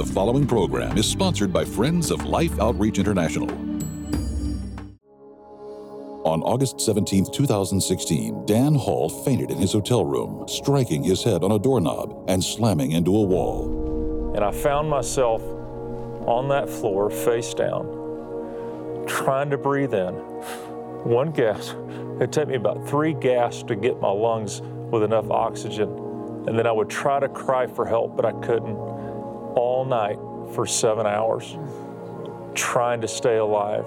The following program is sponsored by Friends of Life Outreach International. On August 17, 2016, Dan Hall fainted in his hotel room, striking his head on a doorknob and slamming into a wall. And I found myself on that floor, face down, trying to breathe in. One gas. It took me about three gasps to get my lungs with enough oxygen. And then I would try to cry for help, but I couldn't. All night for seven hours, trying to stay alive.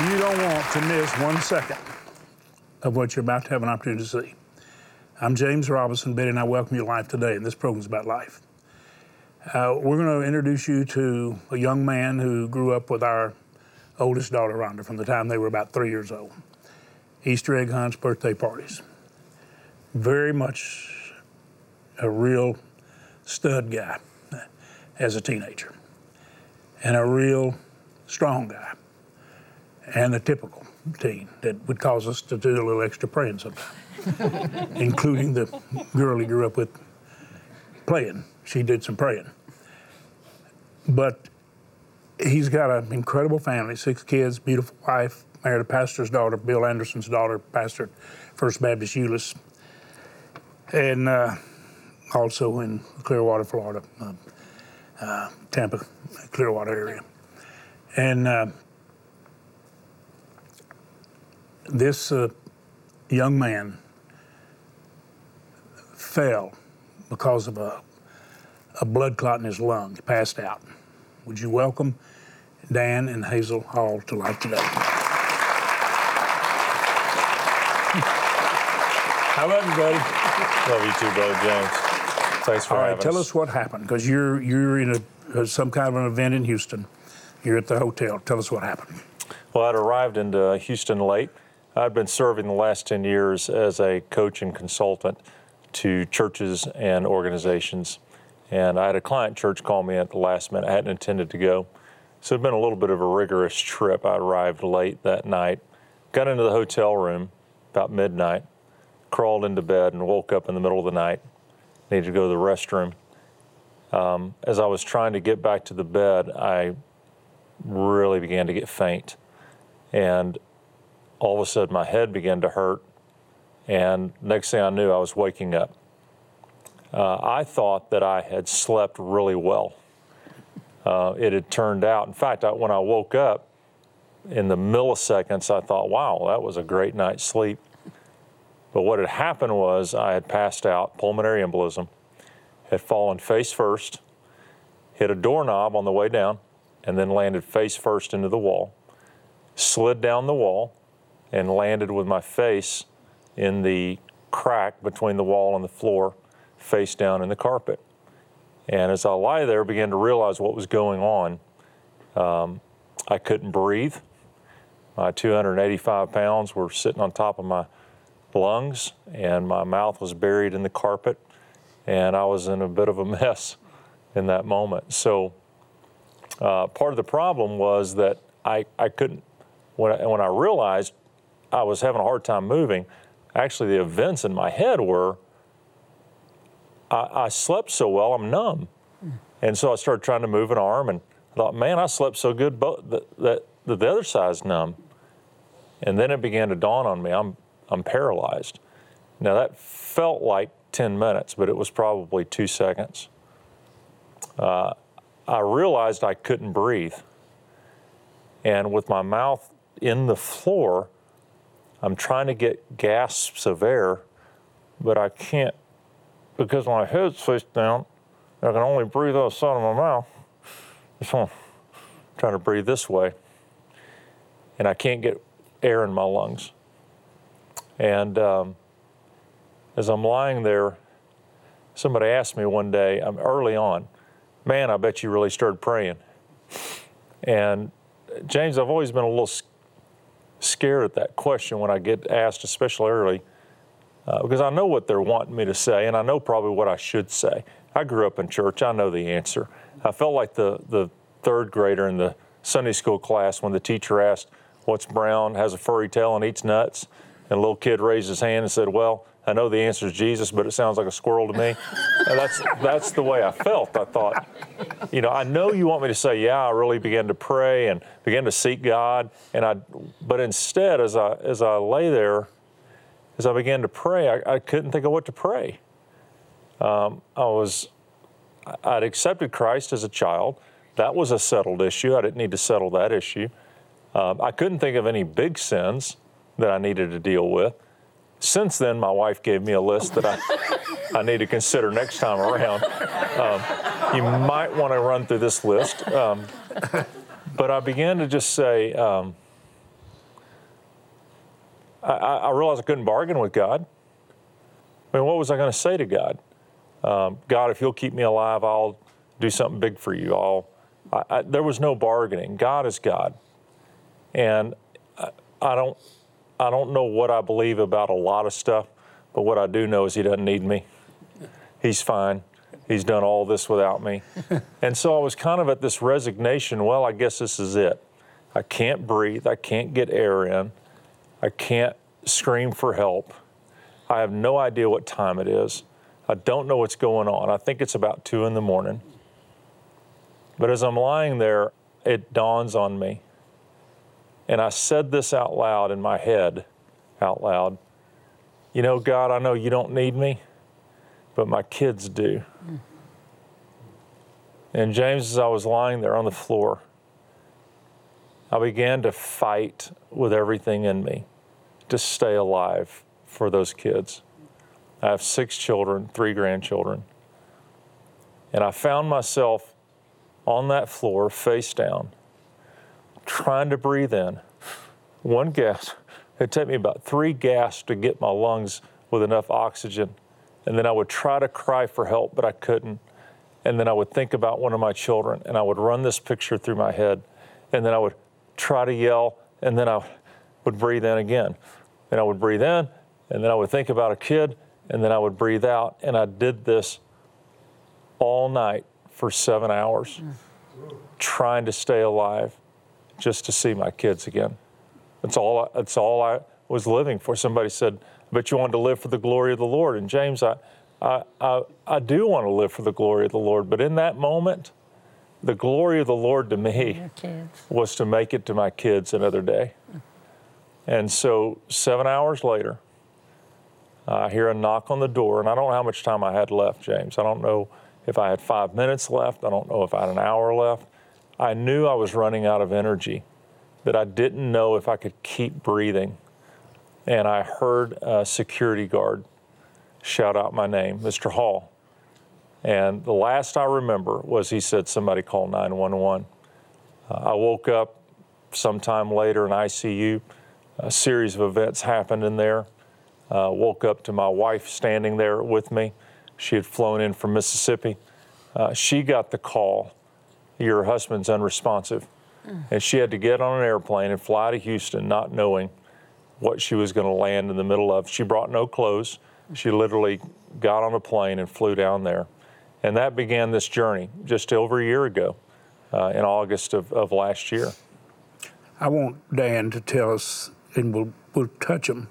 You don't want to miss one second of what you're about to have an opportunity to see. I'm James Robison Betty, and I welcome you to Life Today, and this program is about life. Uh, we're going to introduce you to a young man who grew up with our oldest daughter, Rhonda, from the time they were about three years old. Easter egg hunts, birthday parties. Very much a real stud guy as a teenager, and a real strong guy and a typical teen that would cause us to do a little extra praying sometimes, including the girl he grew up with playing. She did some praying. But he's got an incredible family six kids, beautiful wife, married a pastor's daughter, Bill Anderson's daughter, pastor at First Baptist Euless, and uh, also in Clearwater, Florida, uh, uh, Tampa, Clearwater area. And uh, this uh, young man fell because of a, a blood clot in his lung. He passed out. Would you welcome Dan and Hazel Hall to life today? How about you, buddy? Love you too, Brother James. Thanks for having us. All right, having tell us what happened because you're you're in a, uh, some kind of an event in Houston. You're at the hotel. Tell us what happened. Well, I'd arrived into Houston late. I'd been serving the last 10 years as a coach and consultant to churches and organizations. And I had a client church call me at the last minute. I hadn't intended to go. So it'd been a little bit of a rigorous trip. I arrived late that night, got into the hotel room about midnight, crawled into bed, and woke up in the middle of the night. Needed to go to the restroom. Um, as I was trying to get back to the bed, I really began to get faint. And all of a sudden my head began to hurt, and next thing I knew, I was waking up. Uh, I thought that I had slept really well. Uh, it had turned out, in fact, I, when I woke up, in the milliseconds, I thought, wow, that was a great night's sleep. But what had happened was I had passed out, pulmonary embolism, had fallen face first, hit a doorknob on the way down, and then landed face first into the wall, slid down the wall, and landed with my face in the crack between the wall and the floor, face down in the carpet. And as I lie there, began to realize what was going on. Um, I couldn't breathe. My 285 pounds were sitting on top of my lungs, and my mouth was buried in the carpet, and I was in a bit of a mess in that moment. So, uh, part of the problem was that I, I couldn't, when I, when I realized I was having a hard time moving, actually, the events in my head were I, I slept so well, I'm numb. And so I started trying to move an arm and I thought, man, I slept so good but that, that, that the other side's numb. And then it began to dawn on me I'm, I'm paralyzed. Now, that felt like 10 minutes, but it was probably two seconds. Uh, I realized I couldn't breathe. And with my mouth in the floor, I'm trying to get gasps of air, but I can't because my head's face down. I can only breathe outside of my mouth. So I'm trying to breathe this way, and I can't get air in my lungs. And um, as I'm lying there, somebody asked me one day, early on, man, I bet you really started praying. And James, I've always been a little scared at that question when I get asked, especially early, uh, because I know what they're wanting me to say, and I know probably what I should say. I grew up in church. I know the answer. I felt like the the third grader in the Sunday school class when the teacher asked, "What's brown, has a furry tail, and eats nuts?" And a little kid raised his hand and said, "Well." I know the answer is Jesus, but it sounds like a squirrel to me. That's that's the way I felt. I thought, you know, I know you want me to say, yeah, I really began to pray and began to seek God, and I, but instead, as I as I lay there, as I began to pray, I, I couldn't think of what to pray. Um, I was, I'd accepted Christ as a child. That was a settled issue. I didn't need to settle that issue. Um, I couldn't think of any big sins that I needed to deal with. Since then, my wife gave me a list that I, I need to consider next time around. Um, you might want to run through this list. Um, but I began to just say, um, I, I, realized I couldn't bargain with God. I mean, what was I going to say to God? Um, God, if you'll keep me alive, I'll do something big for you. I'll. I, there was no bargaining. God is God, and I don't I don't know what I believe about a lot of stuff, but what I do know is He doesn't need me. He's fine. He's done all this without me. and so I was kind of at this resignation well, I guess this is it. I can't breathe. I can't get air in. I can't scream for help. I have no idea what time it is. I don't know what's going on. I think it's about two in the morning. But as I'm lying there, it dawns on me and I said this out loud in my head, out loud. You know, God, I know you don't need me, but my kids do. And James, as I was lying there on the floor, I began to fight with everything in me to stay alive for those kids. I have six children, three grandchildren. And I found myself on that floor, face down, trying to breathe in. One gas. It took me about three gasps to get my lungs with enough oxygen. And then I would try to cry for help, but I couldn't. And then I would think about one of my children and I would run this picture through my head. And then I would try to yell and then I would breathe in again. And I would breathe in and then I would think about a kid and then I would breathe out. And I did this all night for seven hours, trying to stay alive just to see my kids again. That's all. That's all I was living for. Somebody said, "But you wanted to live for the glory of the Lord." And James, I, I, I, I do want to live for the glory of the Lord. But in that moment, the glory of the Lord to me was to make it to my kids another day. And so, seven hours later, I hear a knock on the door, and I don't know how much time I had left, James. I don't know if I had five minutes left. I don't know if I had an hour left. I knew I was running out of energy, that I didn't know if I could keep breathing. And I heard a security guard shout out my name, Mr. Hall. And the last I remember was he said, Somebody call 911. Uh, I woke up sometime later in ICU. A series of events happened in there. Uh, woke up to my wife standing there with me. She had flown in from Mississippi. Uh, she got the call your husband's unresponsive. Mm. And she had to get on an airplane and fly to Houston not knowing what she was going to land in the middle of. She brought no clothes. She literally got on a plane and flew down there. And that began this journey just over a year ago uh, in August of, of last year. I want Dan to tell us, and we'll, we'll touch him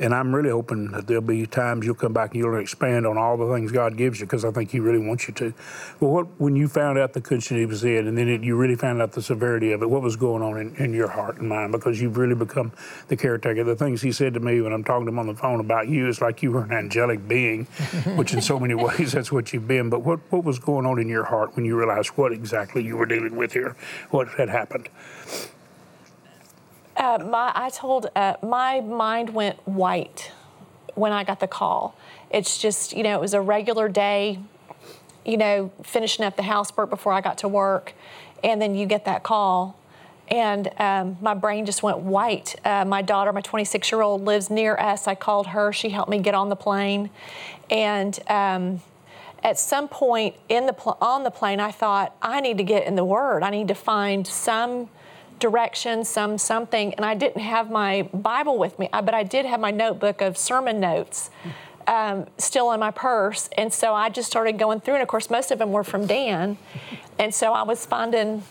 and I'm really hoping that there'll be times you'll come back and you'll expand on all the things God gives you because I think He really wants you to. Well, what when you found out the condition he was in, and then it, you really found out the severity of it, what was going on in, in, your heart and mind? Because you've really become the caretaker. The things He said to me when I'm talking to him on the phone about you is like you were an angelic being, which in so many ways that's what you've been. But what what was going on in your heart when you realized what exactly you were dealing with here, what had happened? Uh, my, I told, uh, my mind went white when I got the call. It's just, you know, it was a regular day, you know, finishing up the housework before I got to work, and then you get that call. And um, my brain just went white. Uh, my daughter, my 26 year old, lives near us. I called her. She helped me get on the plane. And um, at some point in the pl- on the plane, I thought I need to get in the Word. I need to find some directions, some something, and I didn't have my Bible with me, but I did have my notebook of sermon notes um, still in my purse. And so I just started going through, and of course, most of them were from Dan. And so I was finding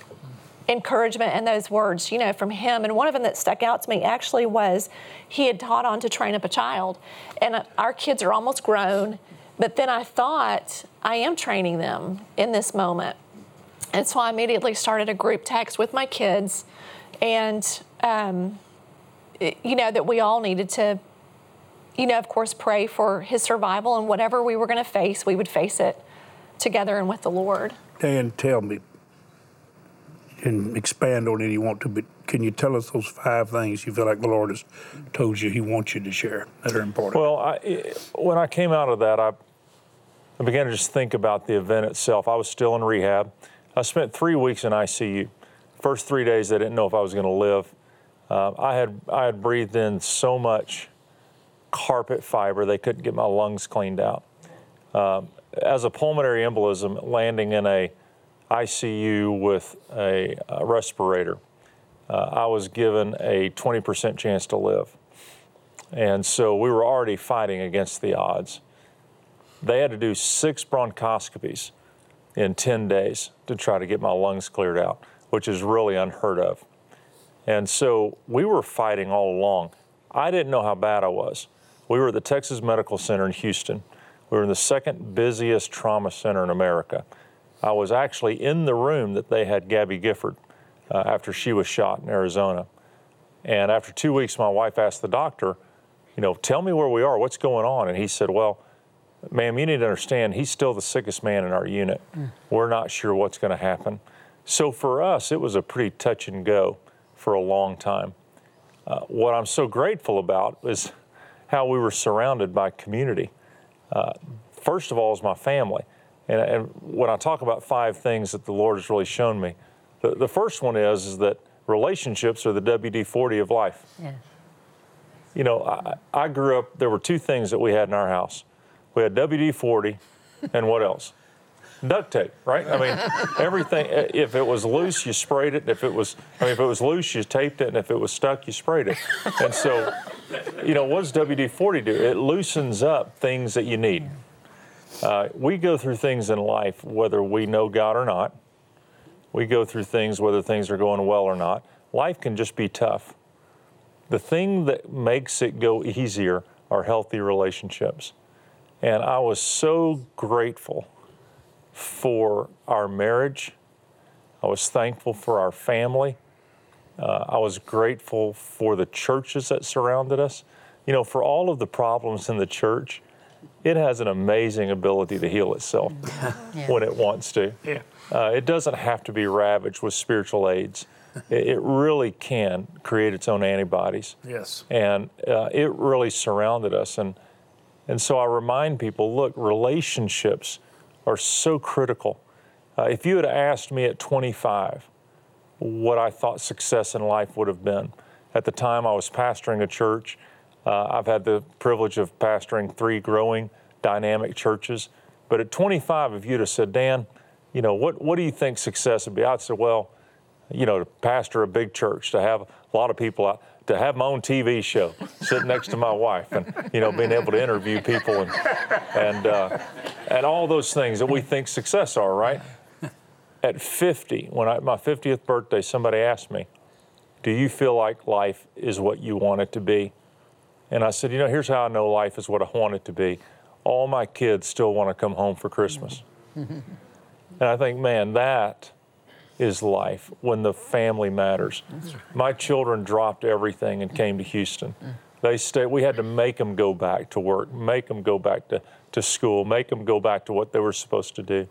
encouragement in those words, you know, from him. And one of them that stuck out to me actually was he had taught on to train up a child. And uh, our kids are almost grown, but then I thought, I am training them in this moment. And so I immediately started a group text with my kids, and um, you know that we all needed to, you know, of course, pray for his survival and whatever we were going to face, we would face it together and with the Lord. Dan, tell me, and expand on it you want to, but can you tell us those five things you feel like the Lord has told you He wants you to share that are important? Well, I, when I came out of that, I, I began to just think about the event itself. I was still in rehab. I spent three weeks in ICU. First three days, I didn't know if I was going to live. Uh, I had I had breathed in so much carpet fiber they couldn't get my lungs cleaned out. Um, as a pulmonary embolism, landing in a ICU with a, a respirator, uh, I was given a 20% chance to live, and so we were already fighting against the odds. They had to do six bronchoscopies in 10 days to try to get my lungs cleared out, which is really unheard of. And so we were fighting all along. I didn't know how bad I was. We were at the Texas Medical Center in Houston. We were in the second busiest trauma center in America. I was actually in the room that they had Gabby Giffords uh, after she was shot in Arizona. And after two weeks, my wife asked the doctor, you know, tell me where we are, what's going on? And he said, well, ma'am, you need to understand he's still the sickest man in our unit. Mm. We're not sure what's going to happen. So for us, it was a pretty touch and go for a long time. Uh, what I'm so grateful about is how we were surrounded by community. Uh, first of all, is my family. And, and, when I talk about five things that the Lord has really shown me, the, the first one is, is that relationships are the WD 40 of life. Yeah. You know, I, I grew up, there were two things that we had in our house we had WD 40, and what else? Duct tape, right? I mean, everything. If it was loose, you sprayed it. If it was, I mean, if it was loose, you taped it, and if it was stuck, you sprayed it. And so, you know, what does WD 40 do? It loosens up things that you need. Uh, we go through things in life, whether we know God or not. We go through things whether things are going well or not. Life can just be tough. The thing that makes it go easier are healthy relationships. And I was so grateful for our marriage. I was thankful for our family. Uh, I was grateful for the churches that surrounded us. You know, for all of the problems in the church, it has an amazing ability to heal itself yeah. when it wants to. Yeah. Uh, it doesn't have to be ravaged with spiritual aids. it, it, really can create its own antibodies. Yes. And uh, it really surrounded us. And and so I remind people look, relationships are so critical. Uh, if you had asked me at 25 what I thought success in life would have been, at the time I was pastoring a church. Uh, I've had the privilege of pastoring three growing dynamic churches. But at 25, if you'd have said, Dan, you know, what, what do you think success would be? I'd say, well, you know, to pastor a big church, to have a lot of people out to have my own TV show, sitting next to my wife, and you know, being able to interview people and and uh, and all those things that we think success are, right? At 50, when I, my 50th birthday, somebody asked me, "Do you feel like life is what you want it to be?" And I said, "You know, here's how I know life is what I want it to be. All my kids still want to come home for Christmas." and I think, man, that is life when the family matters. My children dropped everything and came to Houston. They stayed, we had to make them go back to work, make them go back to, to school, make them go back to what they were supposed to do.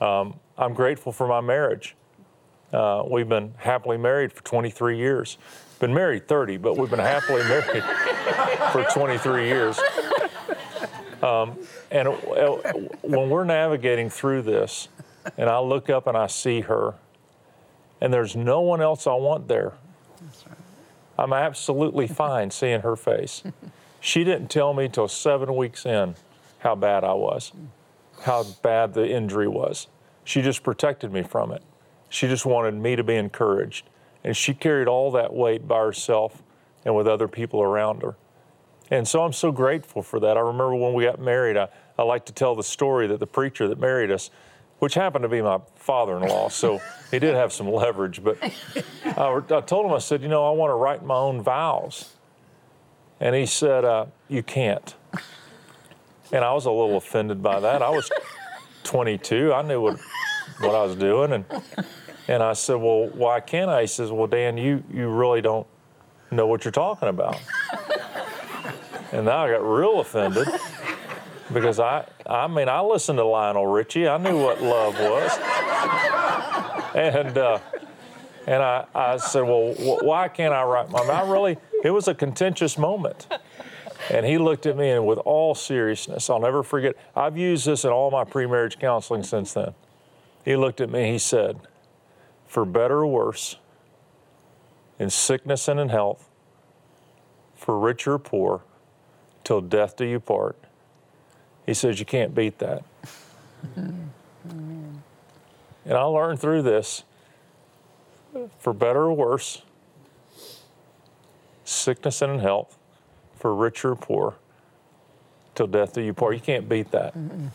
Um, I'm grateful for my marriage. Uh, we've been happily married for 23 years. Been married 30, but we've been happily married for 23 years. Um, and uh, when we're navigating through this, and I look up and I see her, and there's no one else I want there. Right. I'm absolutely fine seeing her face. she didn't tell me till seven weeks in how bad I was, how bad the injury was. She just protected me from it. She just wanted me to be encouraged. And she carried all that weight by herself and with other people around her. And so I'm so grateful for that. I remember when we got married, I, I like to tell the story that the preacher that married us, which happened to be my father in law, so he did have some leverage, but I, I, told him, I said, You know, I want to write my own vows. And he said, uh, You can't. And I was a little offended by that. I was 22, I knew what, what I was doing. And, and I said, Well, why can't I? He says, Well, Dan, you, you really don't know what you're talking about. And now I got real offended because I, I mean, I listened to Lionel Richie. I knew what love was. And, uh, and I, I said, well, wh- why can't I write my, I really, it was a contentious moment. And he looked at me and with all seriousness, I'll never forget, I've used this in all my pre-marriage counseling since then. He looked at me, he said, for better or worse, in sickness and in health, for rich or poor, till death do you part. He says, You can't beat that. and I learned through this for better or worse, sickness and in health, for rich or poor, till death do you part. You can't beat that. Mm-mm.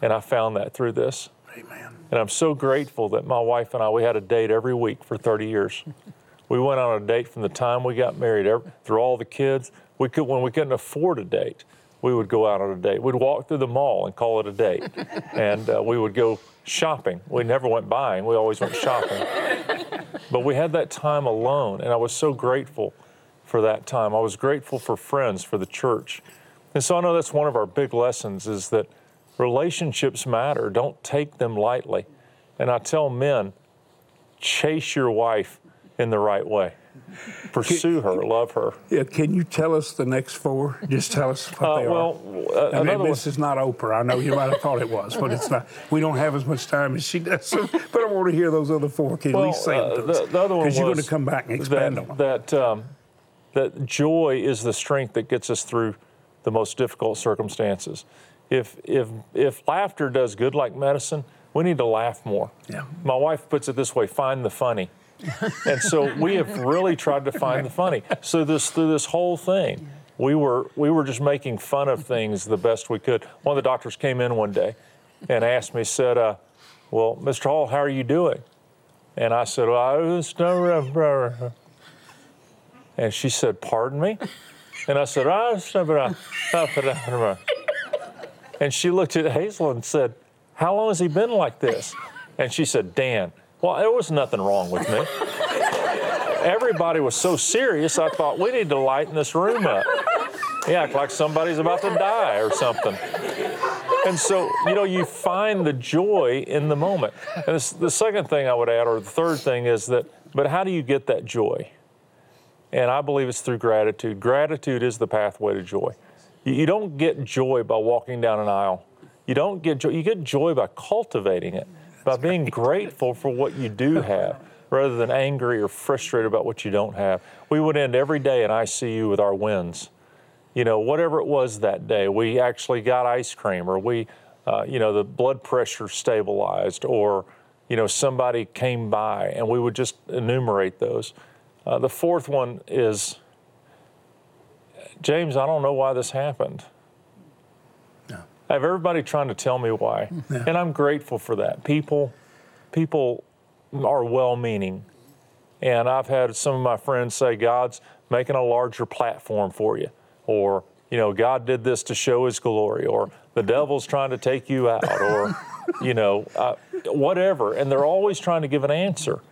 And I found that through this. Amen. And I'm so grateful that my wife and I, we had a date every week for 30 years. we went on a date from the time we got married, every, through all the kids. We could, when we couldn't afford a date, we would go out on a date. We'd walk through the mall and call it a date. and uh, we would go shopping. We never went buying, we always went shopping. but we had that time alone, and I was so grateful for that time. I was grateful for friends, for the church. And so I know that's one of our big lessons is that relationships matter. Don't take them lightly. And I tell men, chase your wife in the right way. Pursue can, her, love her. Yeah, can you tell us the next four? Just tell us what uh, they well, are. Uh, I mean, this is not Oprah. I know you might have thought it was, but it's not. We don't have as much time as she does. So, but I want to hear those other four. Can well, at least say uh, the, the, other one Because you're going to come back and expand that, on them. That, um, that joy is the strength that gets us through the most difficult circumstances. If, if, if laughter does good like medicine, we need to laugh more. Yeah. My wife puts it this way find the funny and so we have really tried to find the funny. So this through this whole thing, we were we were just making fun of things the best we could. One of the doctors came in one day and asked me, said, uh, "Well, Mr. Hall, how are you doing?" And I said, "Well, I was no." And she said, "Pardon me?" And I said, "I was And she looked at Hazel and said, "How long has he been like this?" And she said, "Dan." Well, there was nothing wrong with me. Everybody was so serious, I thought we need to lighten this room up. Yeah, like somebody's about to die or something. And so, you know, you find the joy in the moment. And this, the second thing I would add, or the third thing, is that, but how do you get that joy? And I believe it's through gratitude. Gratitude is the pathway to joy. You, you don't get joy by walking down an aisle. You don't get joy, you get joy by cultivating it by being grateful for what you do have rather than angry or frustrated about what you don't have. We would end every day in ICU with our wins. You know, whatever it was that day, we actually got ice cream or we, uh, you know, the blood pressure stabilized or, you know, somebody came by and we would just enumerate those. Uh, the fourth one is James, I don't know why this happened. I have everybody trying to tell me why, yeah. and I'm grateful for that. People, people are well-meaning, and I've had some of my friends say God's making a larger platform for you, or you know God did this to show His glory, or the devil's trying to take you out, or you know uh, whatever, and they're always trying to give an answer.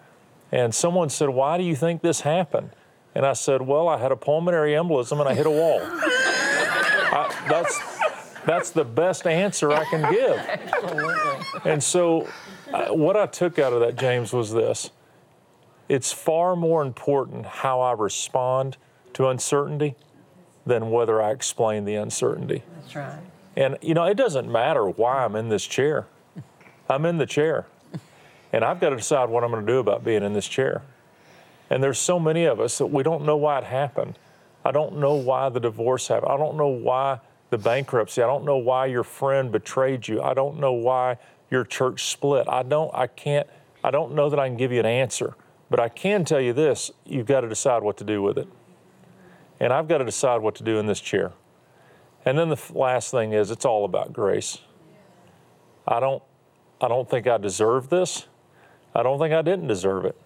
And someone said, "Why do you think this happened?" And I said, "Well, I had a pulmonary embolism and I hit a wall." I, that's that's the best answer I can give. And so, uh, what I took out of that, James, was this it's far more important how I respond to uncertainty than whether I explain the uncertainty. That's right. And, you know, it doesn't matter why I'm in this chair, I'm in the chair. And I've got to decide what I'm going to do about being in this chair. And there's so many of us that we don't know why it happened. I don't know why the divorce happened. I don't know why the bankruptcy. I don't know why your friend betrayed you. I don't know why your church split. I don't, I can't, I don't know that I can give you an answer. But I can tell you this you've got to decide what to do with it. And I've got to decide what to do in this chair. And then the last thing is it's all about grace. I don't, I don't think I deserve this. I don't think I didn't deserve it.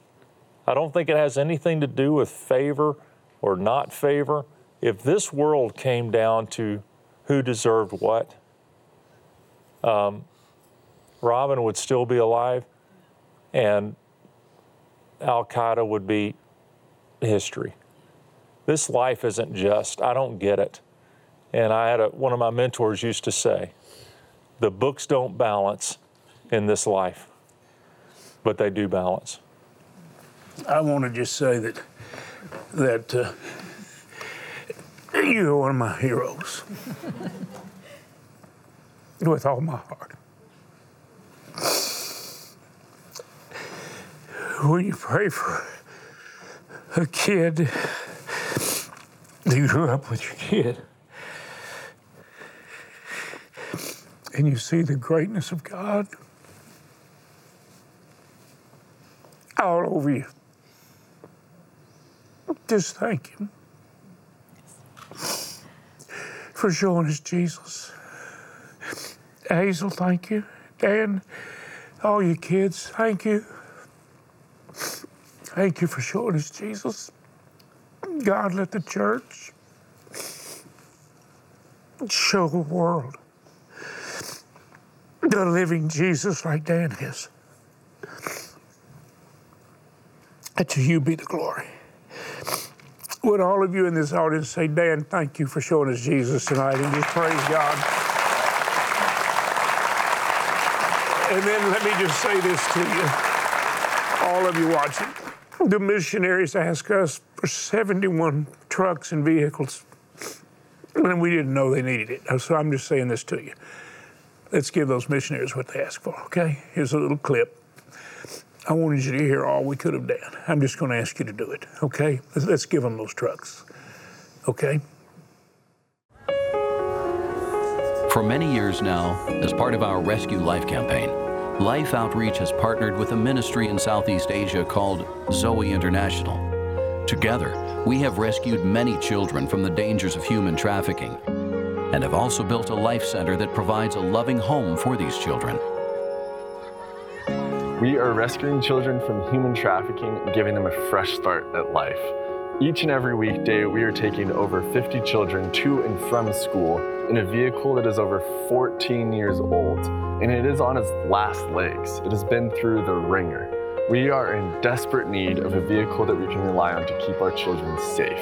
I don't think it has anything to do with favor or not favor. If this world came down to who deserved what, um, Robin would still be alive and Al Qaeda would be history. This life isn't just. I don't get it. And I had a, one of my mentors used to say, the books don't balance in this life, but they do balance. I want to just say that that uh, you're one of my heroes with all my heart. When you pray for a kid, you grew up with your kid, and you see the greatness of God all over you. Just thank Him for showing us Jesus. Hazel, thank you. Dan, all you kids, thank you. Thank you for showing us Jesus. God, let the church show the world the living Jesus like Dan is. And to you be the glory. Would all of you in this audience say, Dan, thank you for showing us Jesus tonight and just praise God. And then let me just say this to you, all of you watching. The missionaries asked us for 71 trucks and vehicles, and we didn't know they needed it. So I'm just saying this to you. Let's give those missionaries what they asked for, okay? Here's a little clip. I wanted you to hear all we could have done. I'm just going to ask you to do it, okay? Let's, give them those trucks, okay? For many years now, as part of our Rescue Life campaign, Life Outreach has partnered with a ministry in Southeast Asia called Zoe International. Together, we have rescued many children from the dangers of human trafficking and have also built a life center that provides a loving home for these children. We are rescuing children from human trafficking and giving them a fresh start at life. Each and every weekday, we are taking over 50 children to and from school in a vehicle that is over 14 years old, and it is on its last legs. It has been through the ringer. We are in desperate need of a vehicle that we can rely on to keep our children safe.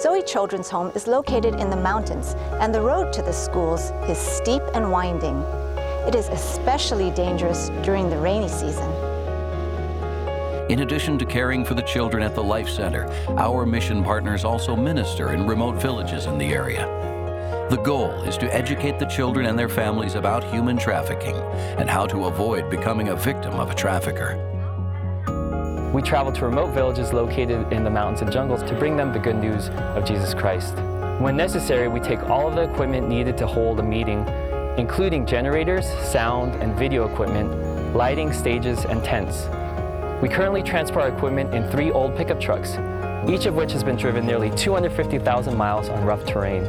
Zoe Children's Home is located in the mountains, and the road to the schools is steep and winding. It is especially dangerous during the rainy season. In addition to caring for the children at the Life Center, our mission partners also minister in remote villages in the area. The goal is to educate the children and their families about human trafficking and how to avoid becoming a victim of a trafficker. We travel to remote villages located in the mountains and jungles to bring them the good news of Jesus Christ. When necessary, we take all of the equipment needed to hold a meeting including generators, sound and video equipment, lighting, stages, and tents. We currently transport our equipment in three old pickup trucks, each of which has been driven nearly 250,000 miles on rough terrain.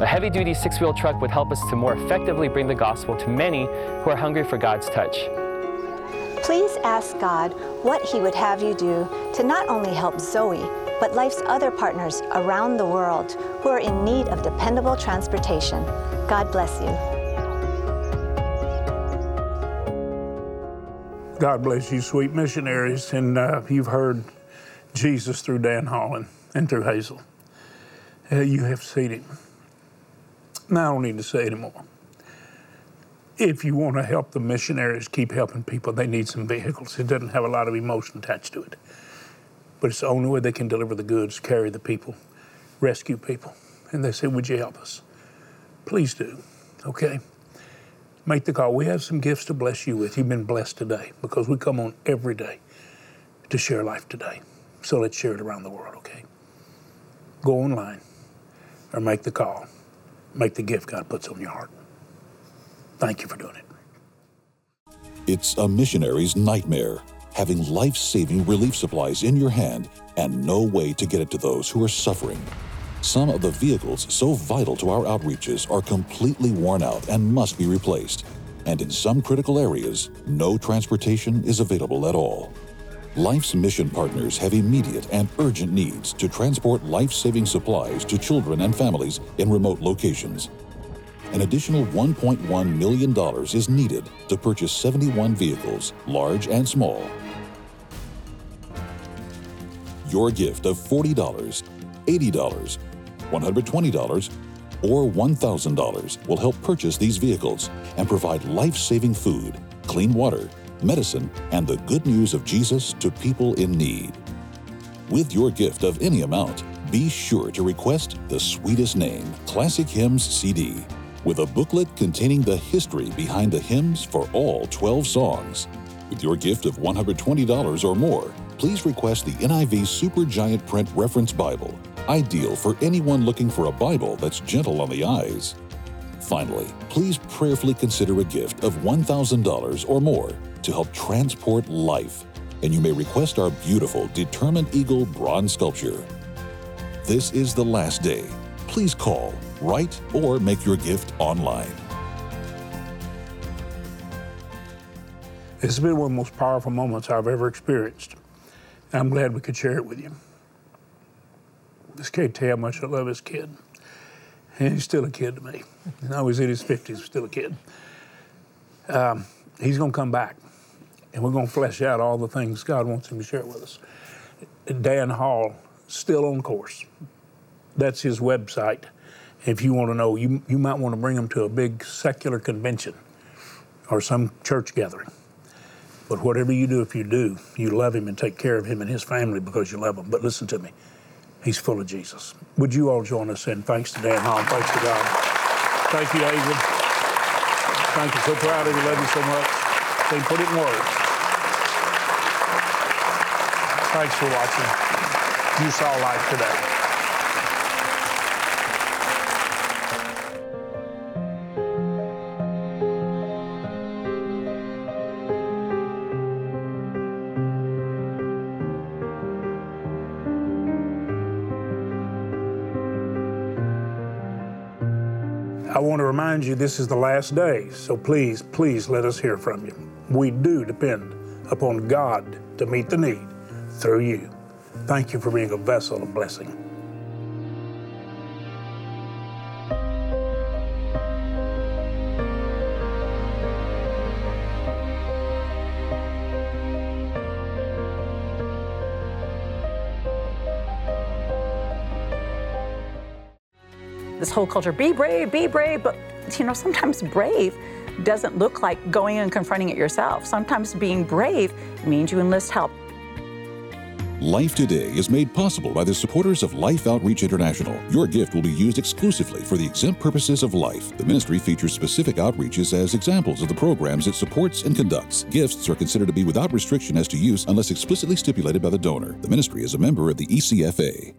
A heavy duty six wheel truck would help us to more effectively bring the gospel to many who are hungry for God's touch. Please ask God what He would have you do to not only help Zoe, but life's other partners around the world who are in need of dependable transportation. God bless you. God bless you, sweet missionaries. And uh, you've heard Jesus through Dan Holland and through Hazel. Uh, you have seen him. Now I don't need to say anymore. If you want to help the missionaries keep helping people, they need some vehicles. It doesn't have a lot of emotion attached to it. But it's the only way they can deliver the goods, carry the people, rescue people. And they say, Would you help us? Please do. Okay? Make the call. We have some gifts to bless you with. You've been blessed today because we come on every day to share life today. So let's share it around the world, okay? Go online or make the call. Make the gift God puts on your heart. Thank you for doing it. It's a missionary's nightmare having life saving relief supplies in your hand and no way to get it to those who are suffering. Some of the vehicles so vital to our outreaches are completely worn out and must be replaced. And in some critical areas, no transportation is available at all. Life's mission partners have immediate and urgent needs to transport life saving supplies to children and families in remote locations. An additional $1.1 million is needed to purchase 71 vehicles, large and small. Your gift of $40, $80, $120, or $1,000 will help purchase these vehicles and provide life saving food, clean water, medicine, and the good news of Jesus to people in need. With your gift of any amount, be sure to request the sweetest name Classic Hymns CD with a booklet containing the history behind the hymns for all 12 songs. With your gift of $120 or more, please request the NIV Supergiant Print Reference Bible, ideal for anyone looking for a Bible that's gentle on the eyes. Finally, please prayerfully consider a gift of $1,000 or more to help transport life, and you may request our beautiful Determined Eagle bronze sculpture. This is the last day. Please call, write, or make your gift online. Has been one of the most powerful moments I've ever experienced. I'm glad we could share it with you. Just can't tell how much I love this kid. And he's still a kid to me. Now he's in his 50s, still a kid. Um, he's going to come back, and we're going to flesh out all the things God wants him to share with us. Dan Hall, still on course. That's his website. If you want to know, you, you might want to bring him to a big secular convention or some church gathering. But whatever you do, if you do, you love him and take care of him and his family because you love him. But listen to me, he's full of Jesus. Would you all join us in thanks to Dan Hall, thanks to God. Thank you, Adrian. Thank you. So proud of you. Love you so much. Can't put it in words. Thanks for watching. You saw life today. You this is the last day, so please, please let us hear from you. We do depend upon God to meet the need through you. Thank you for being a vessel of blessing. this whole culture be brave, be brave. But, you know, sometimes brave doesn't look like going and confronting it yourself. Sometimes being brave means you enlist help. Life Today is made possible by the supporters of Life Outreach International. Your gift will be used exclusively for the exempt purposes of life. The ministry features specific outreaches as examples of the programs it supports and conducts. Gifts are considered to be without restriction as to use unless explicitly stipulated by the donor. The ministry is a member of the ECFA.